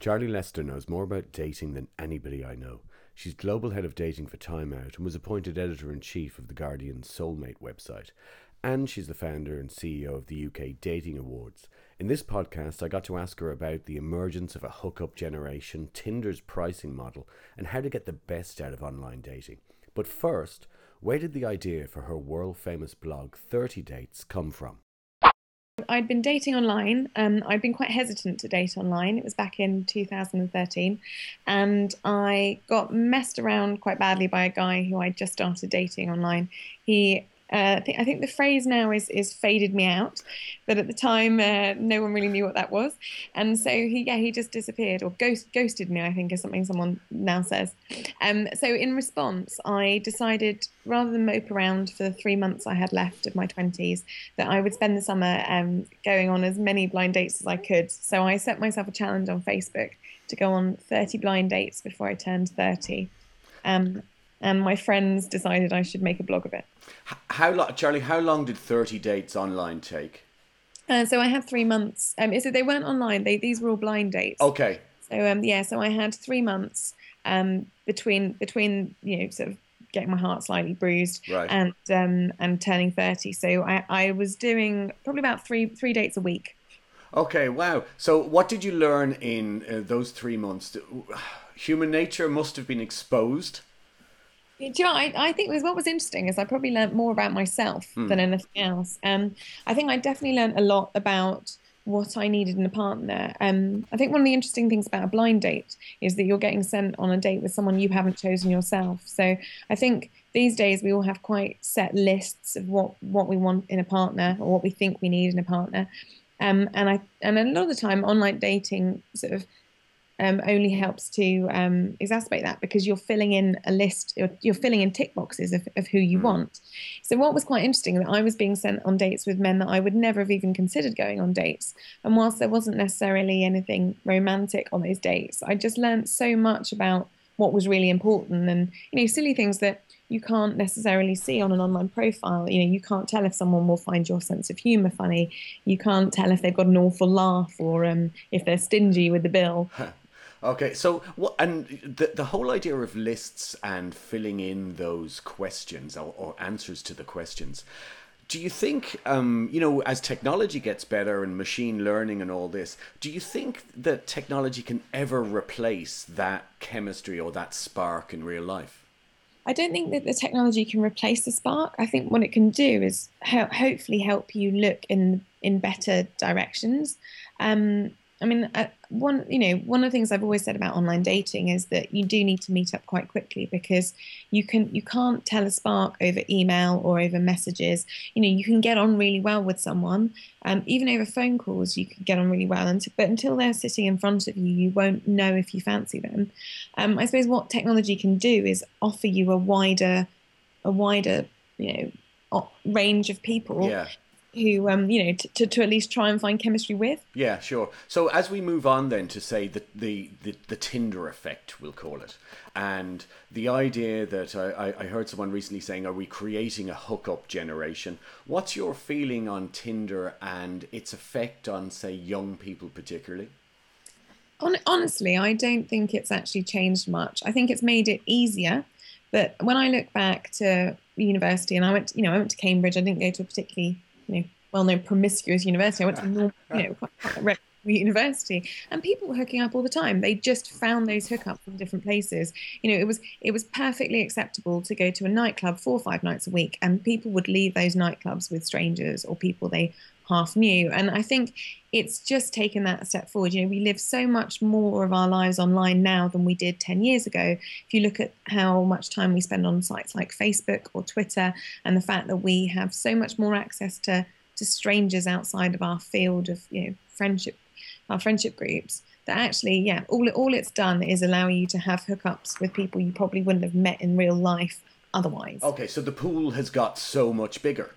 Charly Lester knows more about dating than anybody I know. She's global head of dating for Time Out and was appointed editor in chief of The Guardian's Soulmate website. And she's the founder and CEO of the UK Dating Awards. In this podcast, I got to ask her about the emergence of a hookup generation, Tinder's pricing model, and how to get the best out of online dating. But first, where did the idea for her world famous blog 30 Dates come from? I'd been dating online. Um, I'd been quite hesitant to date online. It was back in 2013. And I got messed around quite badly by a guy who I just started dating online. He uh, I, think, I think the phrase now is is faded me out, but at the time uh, no one really knew what that was, and so he yeah he just disappeared or ghost, ghosted me I think is something someone now says. Um, so in response, I decided rather than mope around for the three months I had left of my twenties that I would spend the summer um, going on as many blind dates as I could. So I set myself a challenge on Facebook to go on 30 blind dates before I turned 30. Um, and my friends decided I should make a blog of it. How long, Charly? How long did thirty dates online take? Uh, so I had three months. Um, so they weren't online. They these were all blind dates. Okay. So um, yeah, so I had three months um, between between you know sort of getting my heart slightly bruised right. and um, and turning thirty. So I, I was doing probably about three three dates a week. Okay, wow. So what did you learn in uh, those three months? Human nature must have been exposed. Do you know, I, I think was what was interesting is I probably learned more about myself mm. than anything else. Um, I think I definitely learned a lot about what I needed in a partner. Um, I think one of the interesting things about a blind date is that you're getting sent on a date with someone you haven't chosen yourself. So I think these days we all have quite set lists of what, what we want in a partner or what we think we need in a partner. Um, and I and a lot of the time online dating sort of um, only helps to um, exacerbate that because you're filling in a list, you're, you're filling in tick boxes of, of who you mm. want. So, what was quite interesting that I was being sent on dates with men that I would never have even considered going on dates. And whilst there wasn't necessarily anything romantic on those dates, I just learned so much about what was really important and, you know, silly things that you can't necessarily see on an online profile. You know, you can't tell if someone will find your sense of humor funny. You can't tell if they've got an awful laugh or um, if they're stingy with the bill. Okay, so what and the the whole idea of lists and filling in those questions or, or answers to the questions. Do you think, um, you know, as technology gets better and machine learning and all this, do you think that technology can ever replace that chemistry or that spark in real life? I don't think that the technology can replace the spark. I think what it can do is help, hopefully help you look in in better directions. Um, I mean, uh, one you know one of the things I've always said about online dating is that you do need to meet up quite quickly because you can you can't tell a spark over email or over messages. You know, you can get on really well with someone, um, even over phone calls. You can get on really well, and but until they're sitting in front of you, you won't know if you fancy them. Um, I suppose what technology can do is offer you a wider, a wider you know range of people yeah who um you know to, to, to, at least try and find chemistry with. Yeah sure. So as we move on then to say the the the, the tinder effect we'll call it and the idea that I, I heard someone recently saying are we creating a hookup generation? What's your feeling on tinder and its effect on say young people particularly? Honestly i don't think it's actually changed much. I think it's made it easier but when i look back to university and i went you know i went to cambridge i didn't go to a particularly you know, well-known promiscuous university. I went to normal, you know, quite, quite university, and people were hooking up all the time. They just found those hookups from different places. You know, it was it was perfectly acceptable to go to a nightclub four or five nights a week, and people would leave those nightclubs with strangers or people they half knew. And I think it's just taken that step forward. You know, we live so much more of our lives online now than we did 10 years ago. If you look at how much time we spend on sites like Facebook or Twitter, and the fact that we have so much more access to, to strangers outside of our field of, you know, friendship, our friendship groups, that actually, yeah, all, all it's done is allow you to have hookups with people you probably wouldn't have met in real life otherwise. Okay, so the pool has got so much bigger.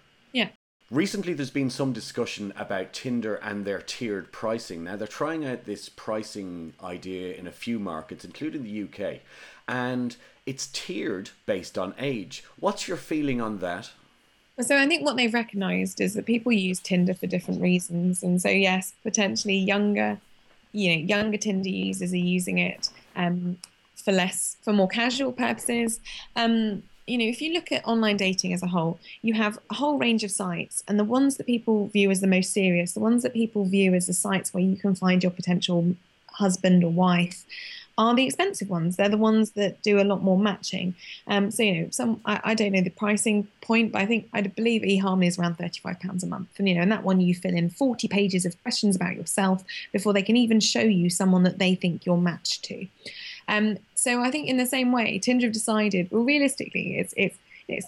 Recently, there's been some discussion about Tinder and their tiered pricing. Now, they're trying out this pricing idea in a few markets, including the UK, and it's tiered based on age. What's your feeling on that? So, I think what they've recognised is that people use Tinder for different reasons. And so, yes, potentially younger you know younger Tinder users are using it um, for less for more casual purposes. Um, you know, if you look at online dating as a whole, you have a whole range of sites, and the ones that people view as the most serious, the ones that people view as the sites where you can find your potential husband or wife, are the expensive ones. They're the ones that do a lot more matching. Um, so you know, some I, I, don't know the pricing point, but I think I believe eHarmony is around thirty-five pounds a month, and you know, and that one you fill in forty pages of questions about yourself before they can even show you someone that they think you're matched to. Um, so I think in the same way, Tinder have decided, well, realistically, it's it's it's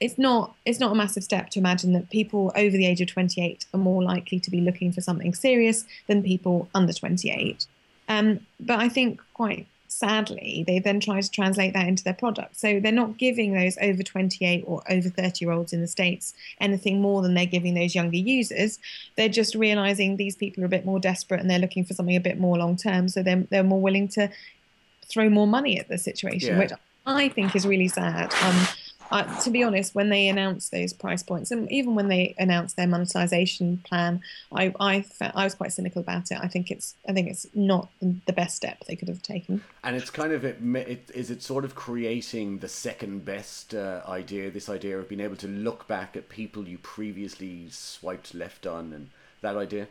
it's not it's not a massive step to imagine that people over the age of 28 are more likely to be looking for something serious than people under 28. Um, but I think quite sadly, they then try to translate that into their product. So they're not giving those over 28 or over 30 year olds in the States anything more than they're giving those younger users. They're just realizing these people are a bit more desperate and they're looking for something a bit more long term. So they're, they're more willing to throw more money at the situation, yeah. which I think is really sad. Um, uh, to be honest, when they announced those price points, and even when they announced their monetization plan, I I, felt, I was quite cynical about it. I think it's I think it's not the best step they could have taken. And it's kind of it, it is it sort of creating the second best uh, idea. This idea of being able to look back at people you previously swiped left on, and that idea.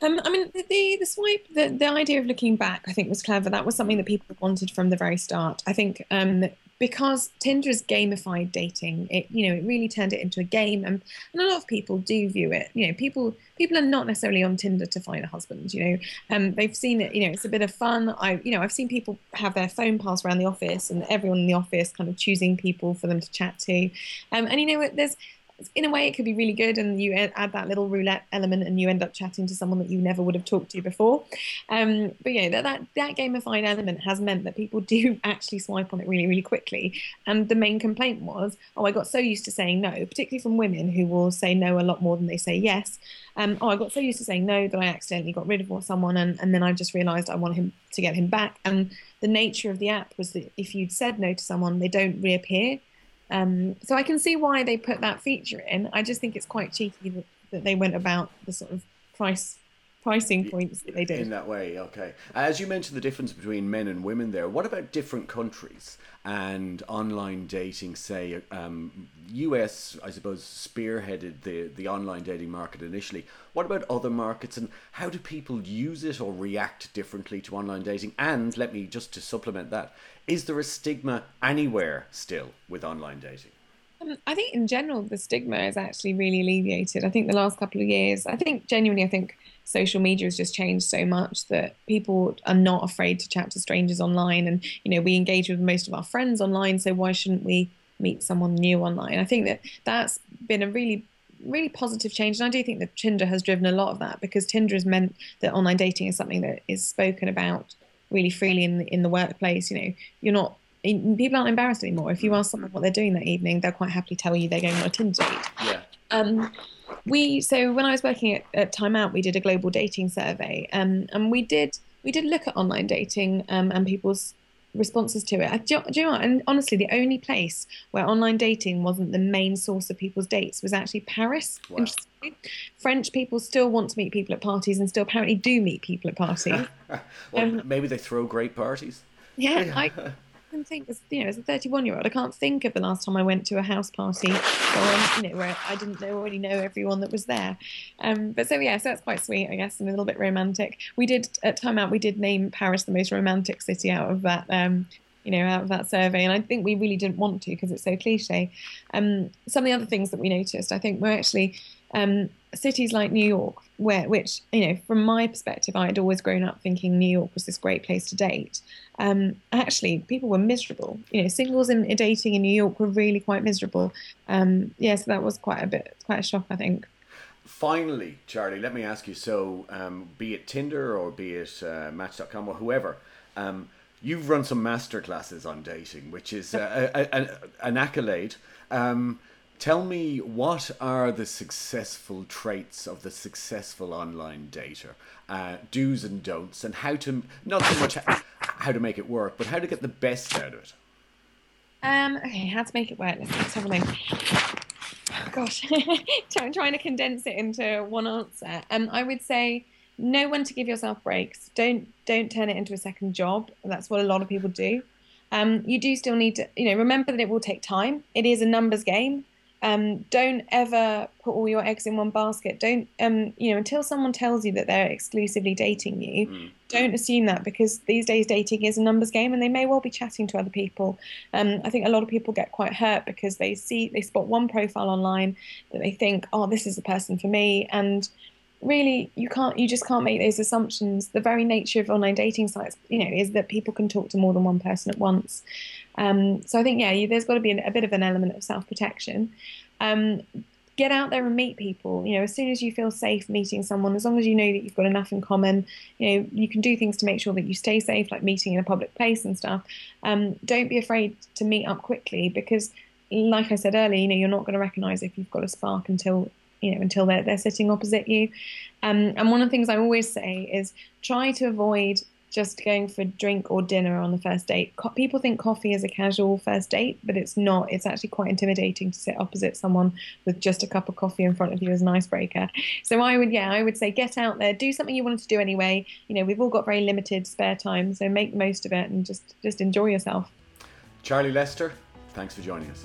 Um, I mean, the the swipe, the, the idea of looking back, I think was clever. That was something that people wanted from the very start. I think um, because Tinder is gamified dating, it you know it really turned it into a game, and, and a lot of people do view it. You know, people people are not necessarily on Tinder to find a husband. You know, um, they've seen it. You know, it's a bit of fun. I you know I've seen people have their phone passed around the office, and everyone in the office kind of choosing people for them to chat to, um, and you know there's in a way it could be really good and you add that little roulette element and you end up chatting to someone that you never would have talked to before. Um, but yeah that, that that gamified element has meant that people do actually swipe on it really really quickly. And the main complaint was oh i got so used to saying no particularly from women who will say no a lot more than they say yes. Um, oh i got so used to saying no that i accidentally got rid of someone and, and then i just realized i want him to get him back. And the nature of the app was that if you'd said no to someone they don't reappear um, so I can see why they put that feature in. I just think it's quite cheeky that, that they went about the sort of price pricing points that they did. In that way, okay. As you mentioned the difference between men and women there, what about different countries and online dating? Say, um, US, I suppose, spearheaded the, the online dating market initially. What about other markets and how do people use it or react differently to online dating? And let me just to supplement that, is there a stigma anywhere still with online dating? Um, I think in general the stigma is actually really alleviated. I think the last couple of years, I think genuinely, I think social media has just changed so much that people are not afraid to chat to strangers online, and you know we engage with most of our friends online, so why shouldn't we meet someone new online? I think that that's been a really really positive change, and I do think that Tinder has driven a lot of that because Tinder has meant that online dating is something that is spoken about really freely in the, in the workplace. You know, you're not people aren't embarrassed anymore. If you ask someone what they're doing that evening, they'll quite happily tell you they're going on a Tinder date. Yeah. Um, we so when I was working at, at Time Out, we did a global dating survey, um, and we did we did look at online dating um, and people's responses to it. Do, do you know what? And honestly, the only place where online dating wasn't the main source of people's dates was actually Paris. Wow. French people still want to meet people at parties and still apparently do meet people at parties. well, um, maybe they throw great parties. Yeah, I, can think as you know, as a 31 year old, I can't think of the last time I went to a house party or you know where I didn't know, already know everyone that was there. Um, but so yeah, so that's quite sweet, I guess, and a little bit romantic. We did at Time Out, we did name Paris the most romantic city out of that. Um, you know, out of that survey, and I think we really didn't want to because it's so cliche. Um, some of the other things that we noticed, I think, were actually um, cities like New York, where which you know, from my perspective, I had always grown up thinking New York was this great place to date. Um, actually, people were miserable. You know, singles in, in dating in New York were really quite miserable. Um, yeah, so that was quite a bit, quite a shock, I think. Finally, Charly, let me ask you. So, um, be it Tinder or be it uh, Match.com or whoever. Um, you've run some masterclasses on dating, which is uh, a, a, an accolade. Um, Tell me what are the successful traits of the successful online dater, uh, do's and don'ts, and how to not so much how to make it work, but how to get the best out of it. Um. Okay, how to make it work? Let's, have a look. Gosh, I'm trying to condense it into one answer. Um, I would say know when to give yourself breaks. Don't don't turn it into a second job. That's what a lot of people do. Um, you do still need to, you know, remember that it will take time. It is a numbers game. Um, don't ever put all your eggs in one basket. Don't, um, you know, until someone tells you that they're exclusively dating you, mm. don't assume that because these days dating is a numbers game and they may well be chatting to other people. Um, I think a lot of people get quite hurt because they see, they spot one profile online that they think, oh, this is the person for me. And really you can't you just can't make those assumptions the very nature of online dating sites you know is that people can talk to more than one person at once um, so i think yeah you, there's got to be a bit of an element of self-protection. Um, get out there and meet people. You know as soon as you feel safe meeting someone as long as you know that you've got enough in common you know you can do things to make sure that you stay safe like meeting in a public place and stuff. Um, don't be afraid to meet up quickly because like i said earlier you know you're not going to recognize if you've got a spark until you know until they're they're sitting opposite you. Um, and one of the things I always say is try to avoid just going for a drink or dinner on the first date. Co- people think coffee is a casual first date, but it's not. It's actually quite intimidating to sit opposite someone with just a cup of coffee in front of you as an icebreaker. So I would, yeah, I would say get out there, do something you wanted to do anyway. You know, we've all got very limited spare time, so make the most of it and just just enjoy yourself. Charly Lester, thanks for joining us.